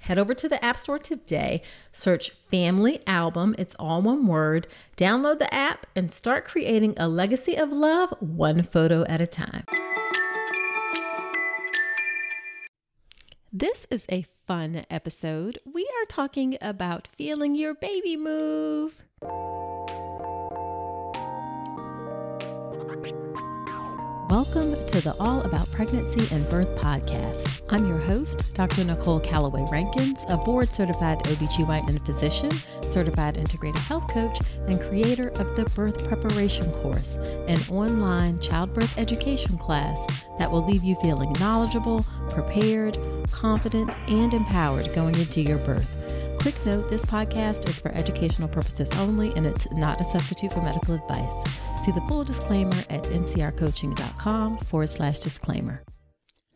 Head over to the App Store today, search Family Album, it's all one word, download the app, and start creating a legacy of love one photo at a time. This is a fun episode. We are talking about feeling your baby move. Welcome to the All About Pregnancy and Birth podcast. I'm your host, Dr. Nicole Calloway Rankins, a board certified OBGYN physician, certified integrative health coach, and creator of the Birth Preparation Course, an online childbirth education class that will leave you feeling knowledgeable, prepared, confident, and empowered going into your birth. Quick note this podcast is for educational purposes only and it's not a substitute for medical advice. See the full disclaimer at ncrcoaching.com forward slash disclaimer.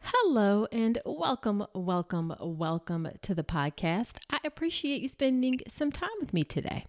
Hello and welcome, welcome, welcome to the podcast. I appreciate you spending some time with me today.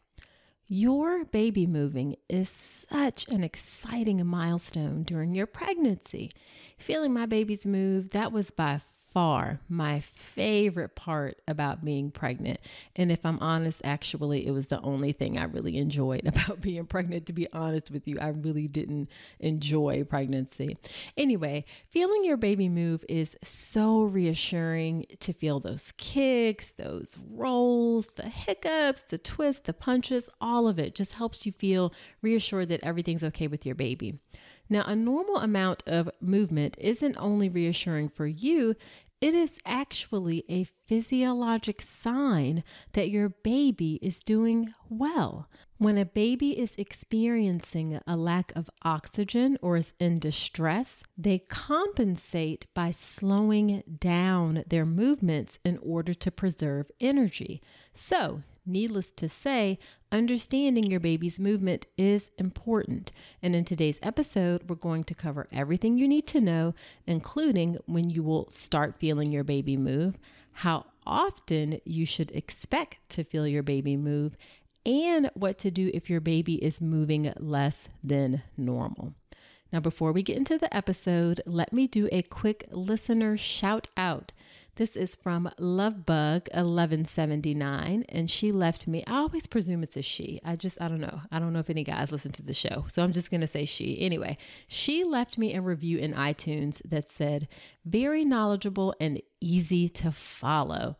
Your baby moving is such an exciting milestone during your pregnancy. Feeling my baby's move, that was by far my favorite part about being pregnant. And if I'm honest, actually, it was the only thing I really enjoyed about being pregnant. To be honest with you, I really didn't enjoy pregnancy. Anyway, feeling your baby move is so reassuring to feel those kicks, those rolls, the hiccups, the twists, the punches, all of it just helps you feel reassured that everything's okay with your baby. Now, a normal amount of movement isn't only reassuring for you, it is actually a physiologic sign that your baby is doing well. When a baby is experiencing a lack of oxygen or is in distress, they compensate by slowing down their movements in order to preserve energy. So, Needless to say, understanding your baby's movement is important. And in today's episode, we're going to cover everything you need to know, including when you will start feeling your baby move, how often you should expect to feel your baby move, and what to do if your baby is moving less than normal. Now, before we get into the episode, let me do a quick listener shout out. This is from Lovebug1179, and she left me. I always presume it's a she. I just, I don't know. I don't know if any guys listen to the show. So I'm just going to say she. Anyway, she left me a review in iTunes that said, very knowledgeable and easy to follow.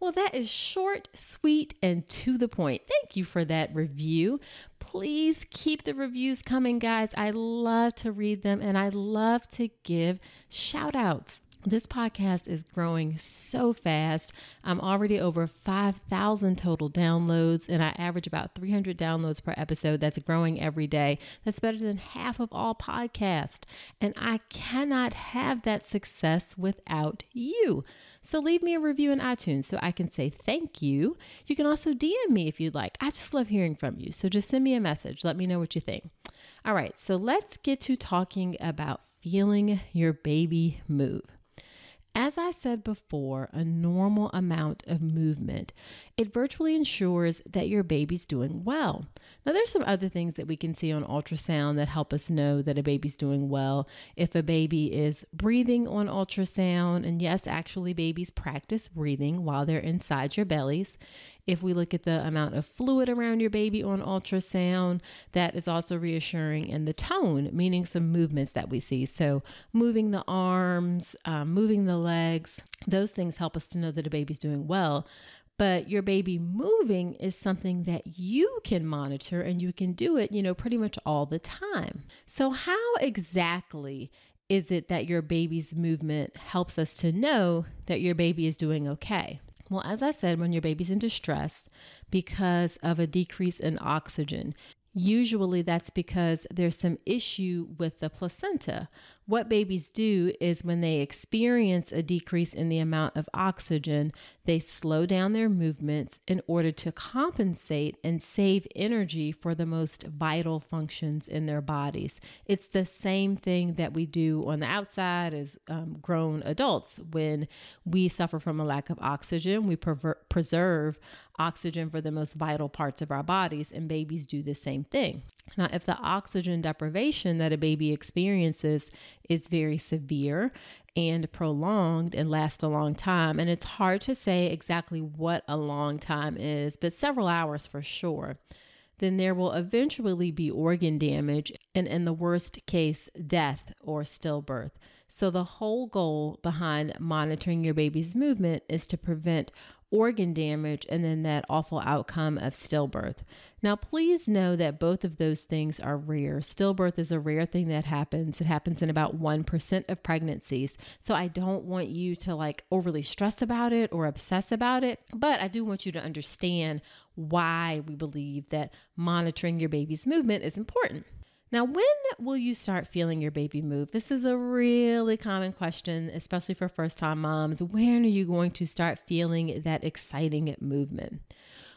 Well, that is short, sweet, and to the point. Thank you for that review. Please keep the reviews coming, guys. I love to read them and I love to give shout outs. This podcast is growing so fast. I'm already over 5,000 total downloads, and I average about 300 downloads per episode. That's growing every day. That's better than half of all podcasts. And I cannot have that success without you. So leave me a review in iTunes so I can say thank you. You can also DM me if you'd like. I just love hearing from you. So just send me a message. Let me know what you think. All right, so let's get to talking about feeling your baby move. As I said before, a normal amount of movement, it virtually ensures that your baby's doing well. Now, there's some other things that we can see on ultrasound that help us know that a baby's doing well. If a baby is breathing on ultrasound, and yes, actually, babies practice breathing while they're inside your bellies. If we look at the amount of fluid around your baby on ultrasound, that is also reassuring. And the tone, meaning some movements that we see. So, moving the arms, um, moving the legs, those things help us to know that a baby's doing well. But your baby moving is something that you can monitor and you can do it, you know, pretty much all the time. So, how exactly is it that your baby's movement helps us to know that your baby is doing okay? Well, as I said, when your baby's in distress because of a decrease in oxygen, Usually that's because there's some issue with the placenta. What babies do is when they experience a decrease in the amount of oxygen, they slow down their movements in order to compensate and save energy for the most vital functions in their bodies. It's the same thing that we do on the outside as um, grown adults. When we suffer from a lack of oxygen, we preserve oxygen for the most vital parts of our bodies, and babies do the same thing. Now, if the oxygen deprivation that a baby experiences is very severe and prolonged and lasts a long time, and it's hard to say exactly what a long time is, but several hours for sure then there will eventually be organ damage and, in the worst case, death or stillbirth. So, the whole goal behind monitoring your baby's movement is to prevent organ damage, and then that awful outcome of stillbirth. Now, please know that both of those things are rare. Stillbirth is a rare thing that happens. It happens in about 1% of pregnancies. So I don't want you to like overly stress about it or obsess about it, but I do want you to understand why we believe that monitoring your baby's movement is important. Now, when will you start feeling your baby move? This is a really common question, especially for first time moms. When are you going to start feeling that exciting movement?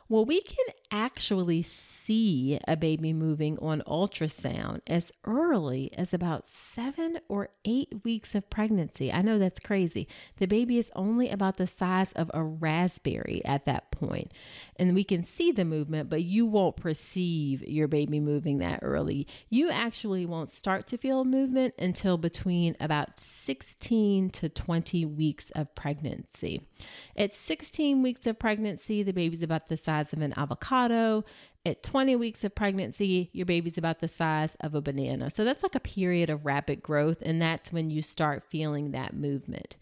Well, we can actually see a baby moving on ultrasound as early as about seven or eight weeks of pregnancy. I know that's crazy. The baby is only about the size of a raspberry at that point, and we can see the movement, but you won't perceive your baby moving that early. You actually won't start to feel movement until between about 16 to 20 weeks of pregnancy. At 16 weeks of pregnancy, the baby's about the size of an avocado avocado. At 20 weeks of pregnancy, your baby's about the size of a banana. So that's like a period of rapid growth, and that's when you start feeling that movement.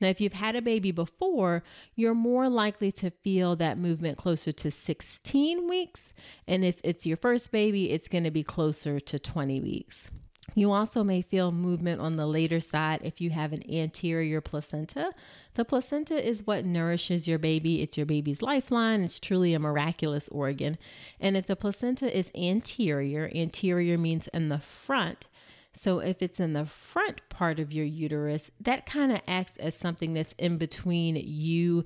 Now, if you've had a baby before, you're more likely to feel that movement closer to 16 weeks. And if it's your first baby, it's going to be closer to 20 weeks. You also may feel movement on the later side if you have an anterior placenta. The placenta is what nourishes your baby, it's your baby's lifeline. It's truly a miraculous organ. And if the placenta is anterior, anterior means in the front, So if it's in the front part of your uterus, that kind of acts as something that's in between you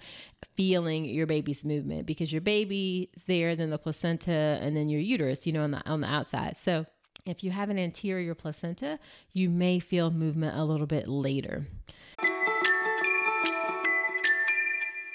feeling your baby's movement because your baby's there, then the placenta, and then your uterus, you know, on the on the outside. So if you have an anterior placenta, you may feel movement a little bit later.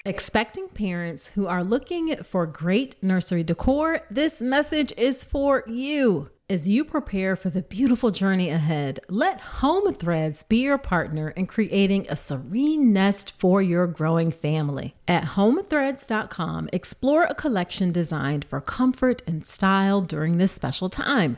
Expecting parents who are looking for great nursery decor, this message is for you. As you prepare for the beautiful journey ahead, let Home Threads be your partner in creating a serene nest for your growing family. At homethreads.com, explore a collection designed for comfort and style during this special time.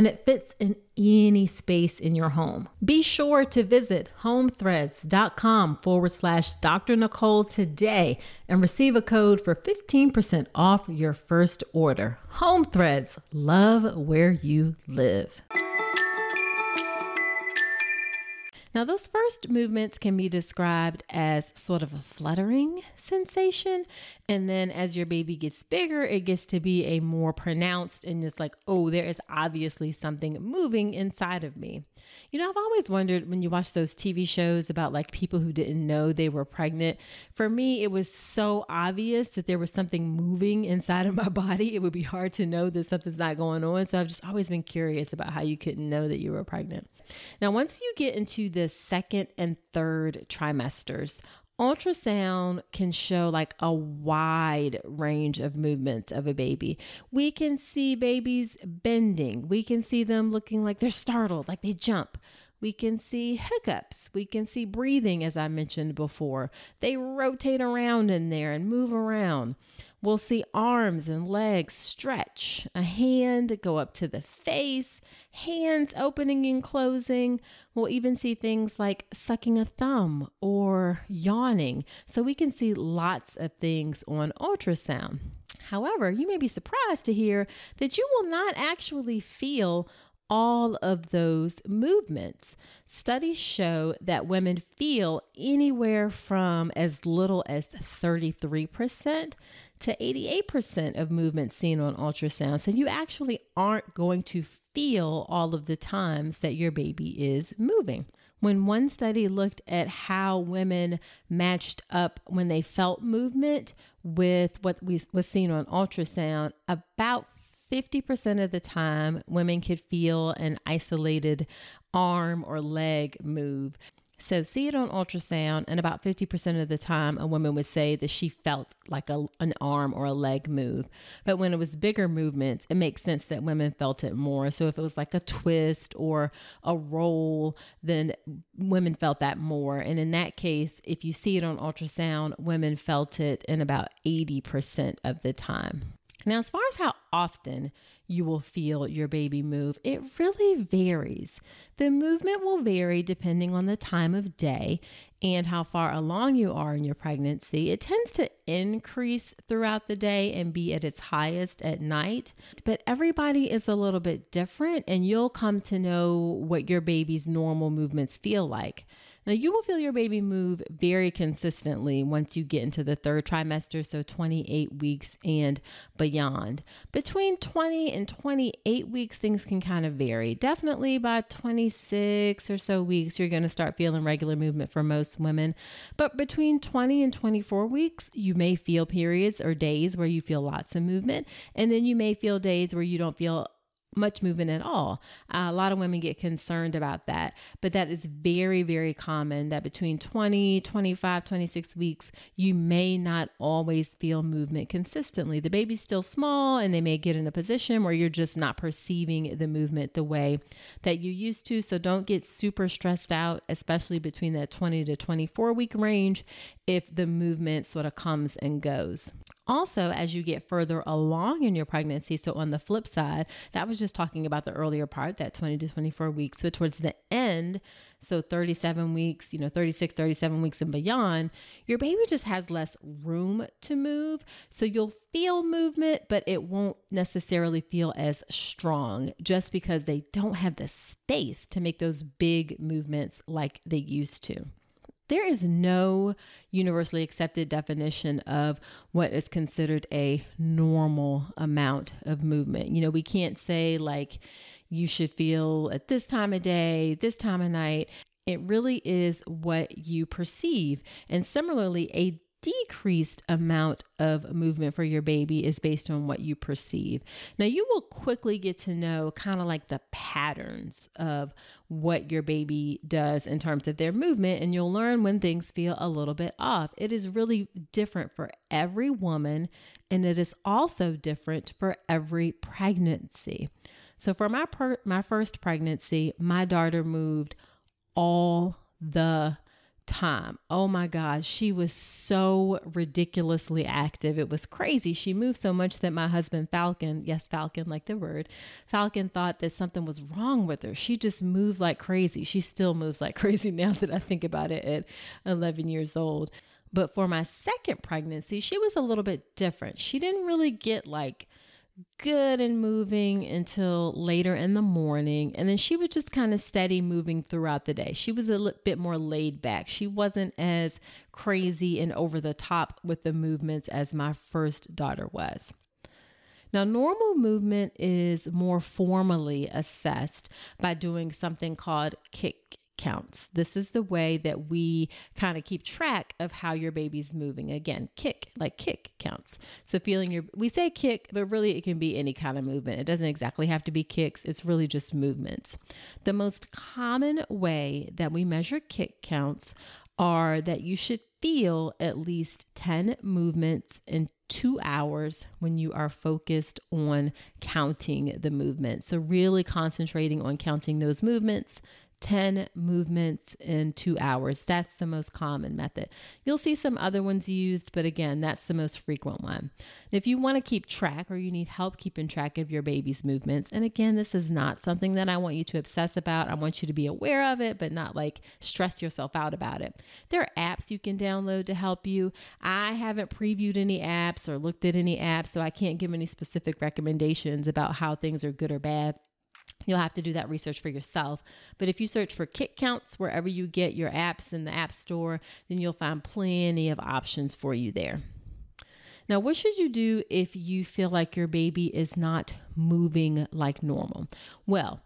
and it fits in any space in your home. Be sure to visit homethreads.com forward slash Dr. Nicole today and receive a code for 15% off your first order. Home Threads, love where you live. Now, those first movements can be described as sort of a fluttering sensation. And then as your baby gets bigger, it gets to be a more pronounced, and it's like, oh, there is obviously something moving inside of me. You know, I've always wondered when you watch those TV shows about like people who didn't know they were pregnant. For me, it was so obvious that there was something moving inside of my body. It would be hard to know that something's not going on. So I've just always been curious about how you couldn't know that you were pregnant. Now, once you get into the second and third trimesters, ultrasound can show like a wide range of movements of a baby. We can see babies bending. We can see them looking like they're startled, like they jump. We can see hiccups. We can see breathing, as I mentioned before. They rotate around in there and move around. We'll see arms and legs stretch, a hand go up to the face, hands opening and closing. We'll even see things like sucking a thumb or yawning. So we can see lots of things on ultrasound. However, you may be surprised to hear that you will not actually feel all of those movements. Studies show that women feel anywhere from as little as 33% to 88% of movement seen on ultrasound. So you actually aren't going to feel all of the times that your baby is moving. When one study looked at how women matched up when they felt movement with what we, was seen on ultrasound, about 50% of the time, women could feel an isolated arm or leg move. So, see it on ultrasound, and about 50% of the time, a woman would say that she felt like a, an arm or a leg move. But when it was bigger movements, it makes sense that women felt it more. So, if it was like a twist or a roll, then women felt that more. And in that case, if you see it on ultrasound, women felt it in about 80% of the time. Now, as far as how often you will feel your baby move, it really varies. The movement will vary depending on the time of day and how far along you are in your pregnancy. It tends to increase throughout the day and be at its highest at night, but everybody is a little bit different, and you'll come to know what your baby's normal movements feel like. Now, you will feel your baby move very consistently once you get into the third trimester, so 28 weeks and beyond. Between 20 and 28 weeks, things can kind of vary. Definitely by 26 or so weeks, you're going to start feeling regular movement for most women. But between 20 and 24 weeks, you may feel periods or days where you feel lots of movement, and then you may feel days where you don't feel much movement at all. Uh, a lot of women get concerned about that, but that is very, very common that between 20, 25, 26 weeks, you may not always feel movement consistently. The baby's still small and they may get in a position where you're just not perceiving the movement the way that you used to. So don't get super stressed out, especially between that 20 to 24 week range if the movement sort of comes and goes. Also, as you get further along in your pregnancy, so on the flip side, that was just talking about the earlier part, that 20 to 24 weeks, but towards the end, so 37 weeks, you know, 36, 37 weeks and beyond, your baby just has less room to move. So you'll feel movement, but it won't necessarily feel as strong just because they don't have the space to make those big movements like they used to. There is no universally accepted definition of what is considered a normal amount of movement. You know, we can't say like you should feel at this time of day, this time of night. It really is what you perceive. And similarly, a decreased amount of movement for your baby is based on what you perceive. Now, you will quickly get to know kind of like the patterns of what your baby does in terms of their movement, and you'll learn when things feel a little bit off. It is really different for every woman, and it is also different for every pregnancy. So, for my per- my first pregnancy, my daughter moved all the time. Oh my gosh, she was so ridiculously active. It was crazy. She moved so much that my husband, Falcon, yes, Falcon, like the word, Falcon thought that something was wrong with her. She just moved like crazy. She still moves like crazy now that I think about it at 11 years old. But for my second pregnancy, she was a little bit different. She didn't really get like good and moving until later in the morning. And then she was just kind of steady moving throughout the day. She was a little bit more laid back. She wasn't as crazy and over the top with the movements as my first daughter was. Now, normal movement is more formally assessed by doing something called kick counts. This is the way that we kind of keep track of how your baby's moving. Again, kick, like kick counts. So feeling your, we say kick, but really it can be any kind of movement. It doesn't exactly have to be kicks, it's really just movements. The most common way that we measure kick counts are that you should feel at least 10 movements in two hours when you are focused on counting the movement. So, really concentrating on counting those movements 10 movements in two hours. That's the most common method. You'll see some other ones used, but again, that's the most frequent one. If you want to keep track or you need help keeping track of your baby's movements, and again, this is not something that I want you to obsess about. I want you to be aware of it, but not like stress yourself out about it. There are apps you can download to help you. I haven't previewed any apps or looked at any apps, so I can't give any specific recommendations about how things are good or bad. You'll have to do that research for yourself. But if you search for kick counts wherever you get your apps in the App Store, then you'll find plenty of options for you there. Now, what should you do if you feel like your baby is not moving like normal? Well,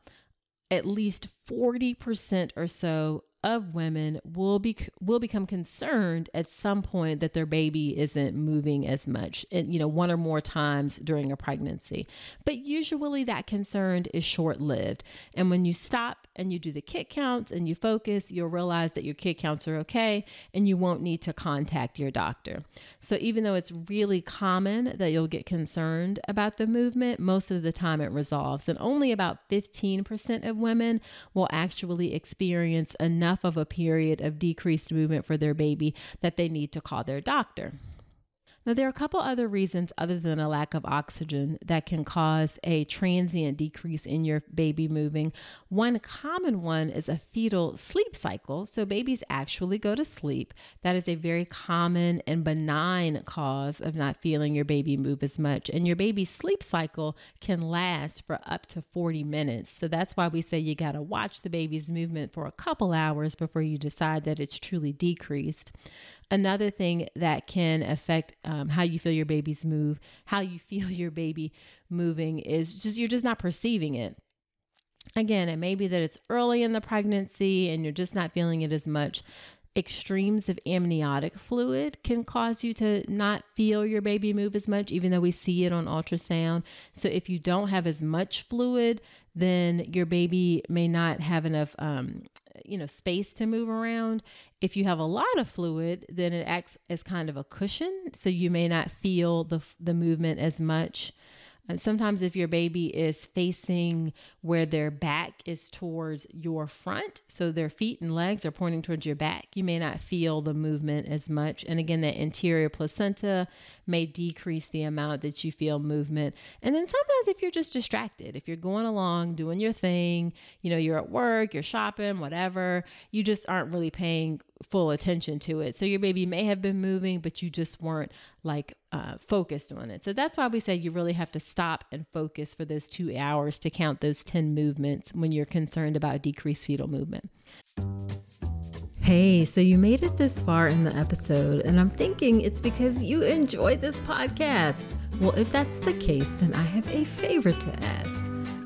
at least 40% or so of women will be will become concerned at some point that their baby isn't moving as much and you know one or more times during a pregnancy. But usually that concern is short-lived. And when you stop and you do the kick counts and you focus you'll realize that your kick counts are okay and you won't need to contact your doctor. So even though it's really common that you'll get concerned about the movement most of the time it resolves. And only about 15% of women will actually experience enough enough of a period of decreased movement for their baby that they need to call their doctor. Now, there are a couple other reasons other than a lack of oxygen that can cause a transient decrease in your baby moving. One common one is a fetal sleep cycle. So, babies actually go to sleep. That is a very common and benign cause of not feeling your baby move as much. And your baby's sleep cycle can last for up to 40 minutes. So, that's why we say you got to watch the baby's movement for a couple hours before you decide that it's truly decreased. Another thing that can affect um, how you feel your baby's move, how you feel your baby moving is just you're just not perceiving it. Again, it may be that it's early in the pregnancy and you're just not feeling it as much. Extremes of amniotic fluid can cause you to not feel your baby move as much, even though we see it on ultrasound. So, if you don't have as much fluid, then your baby may not have enough um, you know space to move around. If you have a lot of fluid then it acts as kind of a cushion. So you may not feel the the movement as much Uh, sometimes, if your baby is facing where their back is towards your front, so their feet and legs are pointing towards your back, you may not feel the movement as much. And again, that anterior placenta may decrease the amount that you feel movement. And then sometimes, if you're just distracted, if you're going along doing your thing, you know, you're at work, you're shopping, whatever, you just aren't really paying full attention to it. So your baby may have been moving, but you just weren't like uh, focused on it. So that's why we say you really have to stop and focus for those two hours to count those 10 movements when you're concerned about decreased fetal movement. Hey, so you made it this far in the episode, and I'm thinking it's because you enjoyed this podcast. Well, if that's the case, then I have a favor to ask.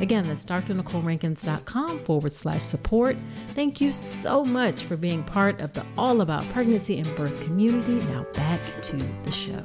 Again, that's drnicolerankins.com forward slash support. Thank you so much for being part of the All About Pregnancy and Birth community. Now back to the show.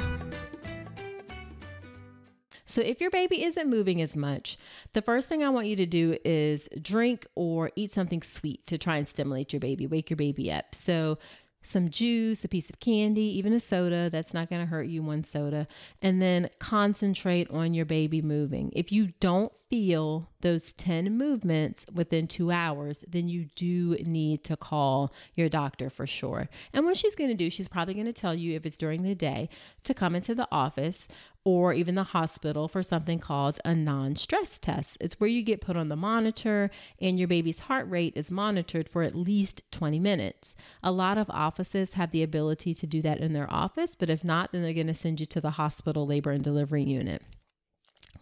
So, if your baby isn't moving as much, the first thing I want you to do is drink or eat something sweet to try and stimulate your baby, wake your baby up. So, some juice, a piece of candy, even a soda. That's not going to hurt you, one soda. And then concentrate on your baby moving. If you don't feel those 10 movements within two hours, then you do need to call your doctor for sure. And what she's going to do, she's probably going to tell you if it's during the day to come into the office or even the hospital for something called a non stress test. It's where you get put on the monitor and your baby's heart rate is monitored for at least 20 minutes. A lot of offices have the ability to do that in their office, but if not, then they're going to send you to the hospital labor and delivery unit.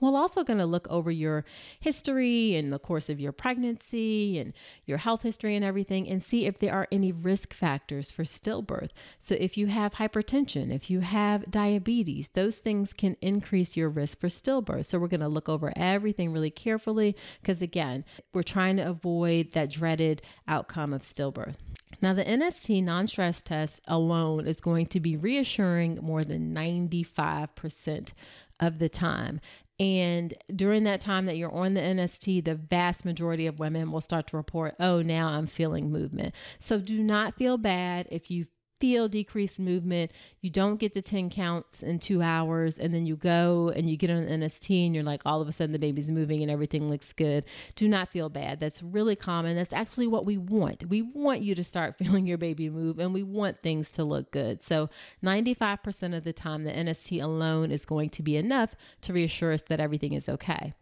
We're also going to look over your history and the course of your pregnancy and your health history and everything and see if there are any risk factors for stillbirth. So, if you have hypertension, if you have diabetes, those things can increase your risk for stillbirth. So, we're going to look over everything really carefully because, again, we're trying to avoid that dreaded outcome of stillbirth. Now, the NST non stress test alone is going to be reassuring more than 95% of the time. And during that time that you're on the NST, the vast majority of women will start to report, oh, now I'm feeling movement. So do not feel bad if you've feel decreased movement, you don't get the 10 counts in two hours, and then you go and you get on an NST and you're like, all of a sudden the baby's moving and everything looks good. Do not feel bad. That's really common. That's actually what we want. We want you to start feeling your baby move and we want things to look good. So, 95% of the time, the NST alone is going to be enough to reassure us that everything is okay.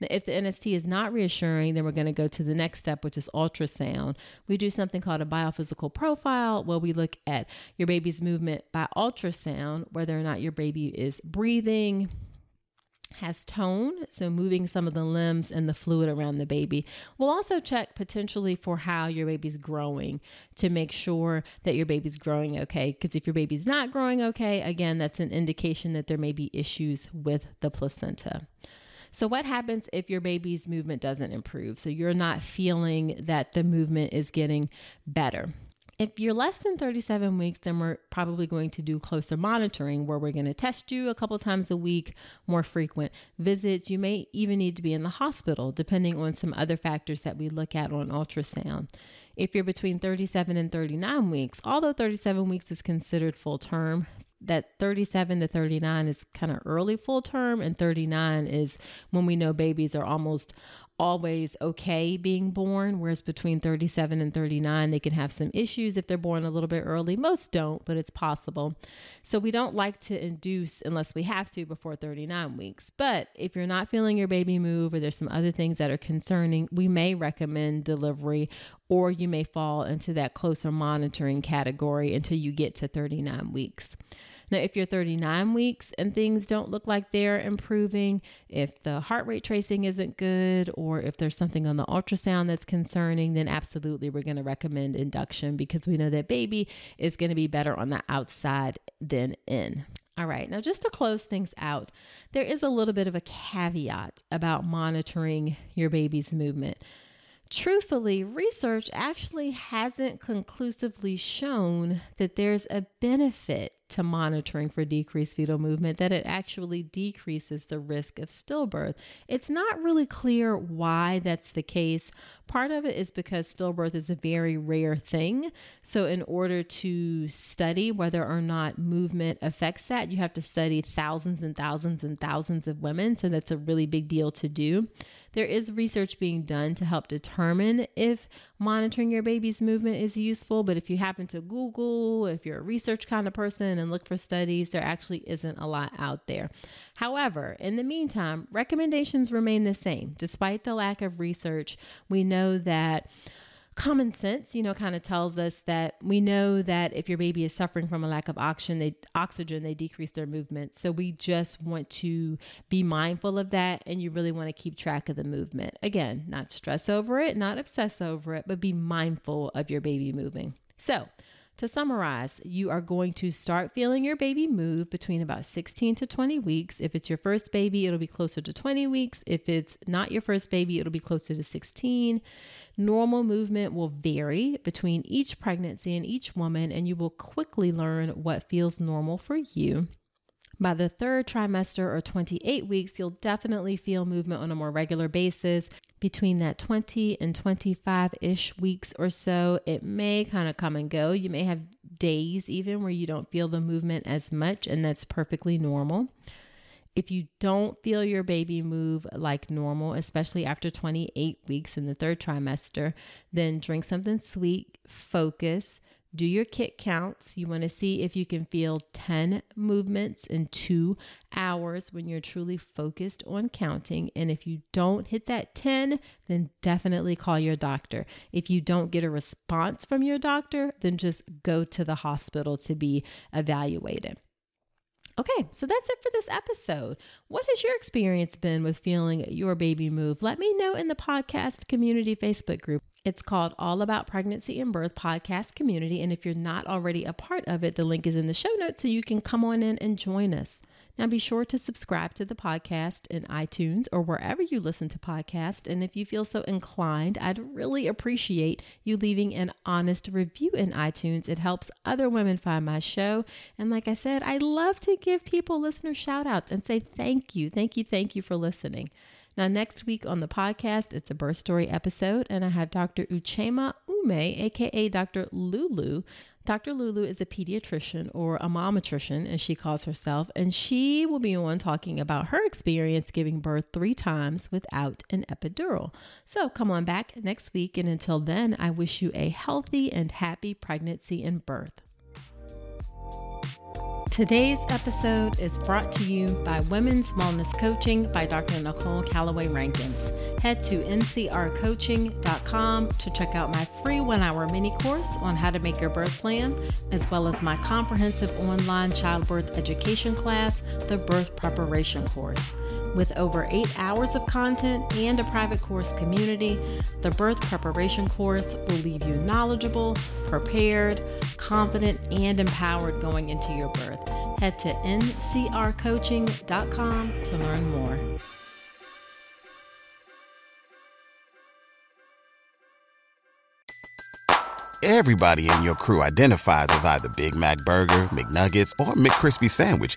Now, if the NST is not reassuring, then we're going to go to the next step, which is ultrasound. We do something called a biophysical profile where we look at your baby's movement by ultrasound, whether or not your baby is breathing, has tone, so moving some of the limbs and the fluid around the baby. We'll also check potentially for how your baby's growing to make sure that your baby's growing okay. Because if your baby's not growing okay, again, that's an indication that there may be issues with the placenta. So, what happens if your baby's movement doesn't improve? So, you're not feeling that the movement is getting better. If you're less than 37 weeks, then we're probably going to do closer monitoring where we're going to test you a couple times a week, more frequent visits. You may even need to be in the hospital, depending on some other factors that we look at on ultrasound. If you're between 37 and 39 weeks, although 37 weeks is considered full term, that 37 to 39 is kind of early full term and 39 is when we know babies are almost always okay being born, whereas between 37 and 39, they can have some issues if they're born a little bit early. Most don't, but it's possible. So we don't like to induce unless we have to before 39 weeks. But if you're not feeling your baby move or there's some other things that are concerning, we may recommend delivery or you may fall into that closer monitoring category until you get to 39 weeks. Now, if you're 39 weeks and things don't look like they're improving, if the heart rate tracing isn't good, or if there's something on the ultrasound that's concerning, then absolutely we're going to recommend induction because we know that baby is going to be better on the outside than in. All right, now just to close things out, there is a little bit of a caveat about monitoring your baby's movement. Truthfully, research actually hasn't conclusively shown that there's a benefit to monitoring for decreased fetal movement that it actually decreases the risk of stillbirth. It's not really clear why that's the case. Part of it is because stillbirth is a very rare thing. So, in order to study whether or not movement affects that, you have to study thousands and thousands and thousands of women. So, that's a really big deal to do. There is research being done to help determine if monitoring your baby's movement is useful. But if you happen to Google, if you're a research kind of person and look for studies, there actually isn't a lot out there. However, in the meantime, recommendations remain the same. Despite the lack of research, we know that common sense, you know, kind of tells us that we know that if your baby is suffering from a lack of oxygen, they oxygen, they decrease their movement. So we just want to be mindful of that and you really want to keep track of the movement. Again, not stress over it, not obsess over it, but be mindful of your baby moving. So, to summarize, you are going to start feeling your baby move between about 16 to 20 weeks. If it's your first baby, it'll be closer to 20 weeks. If it's not your first baby, it'll be closer to 16. Normal movement will vary between each pregnancy and each woman, and you will quickly learn what feels normal for you. By the third trimester or 28 weeks, you'll definitely feel movement on a more regular basis. Between that 20 and 25 ish weeks or so, it may kind of come and go. You may have days even where you don't feel the movement as much, and that's perfectly normal. If you don't feel your baby move like normal, especially after 28 weeks in the third trimester, then drink something sweet, focus, do your kick counts. You want to see if you can feel 10 movements in two hours when you're truly focused on counting. And if you don't hit that 10, then definitely call your doctor. If you don't get a response from your doctor, then just go to the hospital to be evaluated. Okay, so that's it for this episode. What has your experience been with feeling your baby move? Let me know in the podcast community Facebook group. It's called All About Pregnancy and Birth Podcast Community. And if you're not already a part of it, the link is in the show notes so you can come on in and join us. Now, be sure to subscribe to the podcast in iTunes or wherever you listen to podcasts. And if you feel so inclined, I'd really appreciate you leaving an honest review in iTunes. It helps other women find my show. And like I said, I love to give people listener shout outs and say thank you, thank you, thank you for listening. Now, next week on the podcast, it's a birth story episode, and I have Dr. Uchenna Umeh, aka Dr. Lulu. Dr. Lulu is a pediatrician or a momatrician, as she calls herself, and she will be on talking about her experience giving birth three times without an epidural. So come on back next week, and until then, I wish you a healthy and happy pregnancy and birth. Today's episode is brought to you by Women's Wellness Coaching by Dr. Nicole Calloway Rankins. Head to ncrcoaching.com to check out my free one hour mini course on how to make your birth plan, as well as my comprehensive online childbirth education class, the Birth Preparation Course. With over eight hours of content and a private course community, the birth preparation course will leave you knowledgeable, prepared, confident, and empowered going into your birth. Head to ncrcoaching.com to learn more. Everybody in your crew identifies as either Big Mac Burger, McNuggets, or McCrispy Sandwich.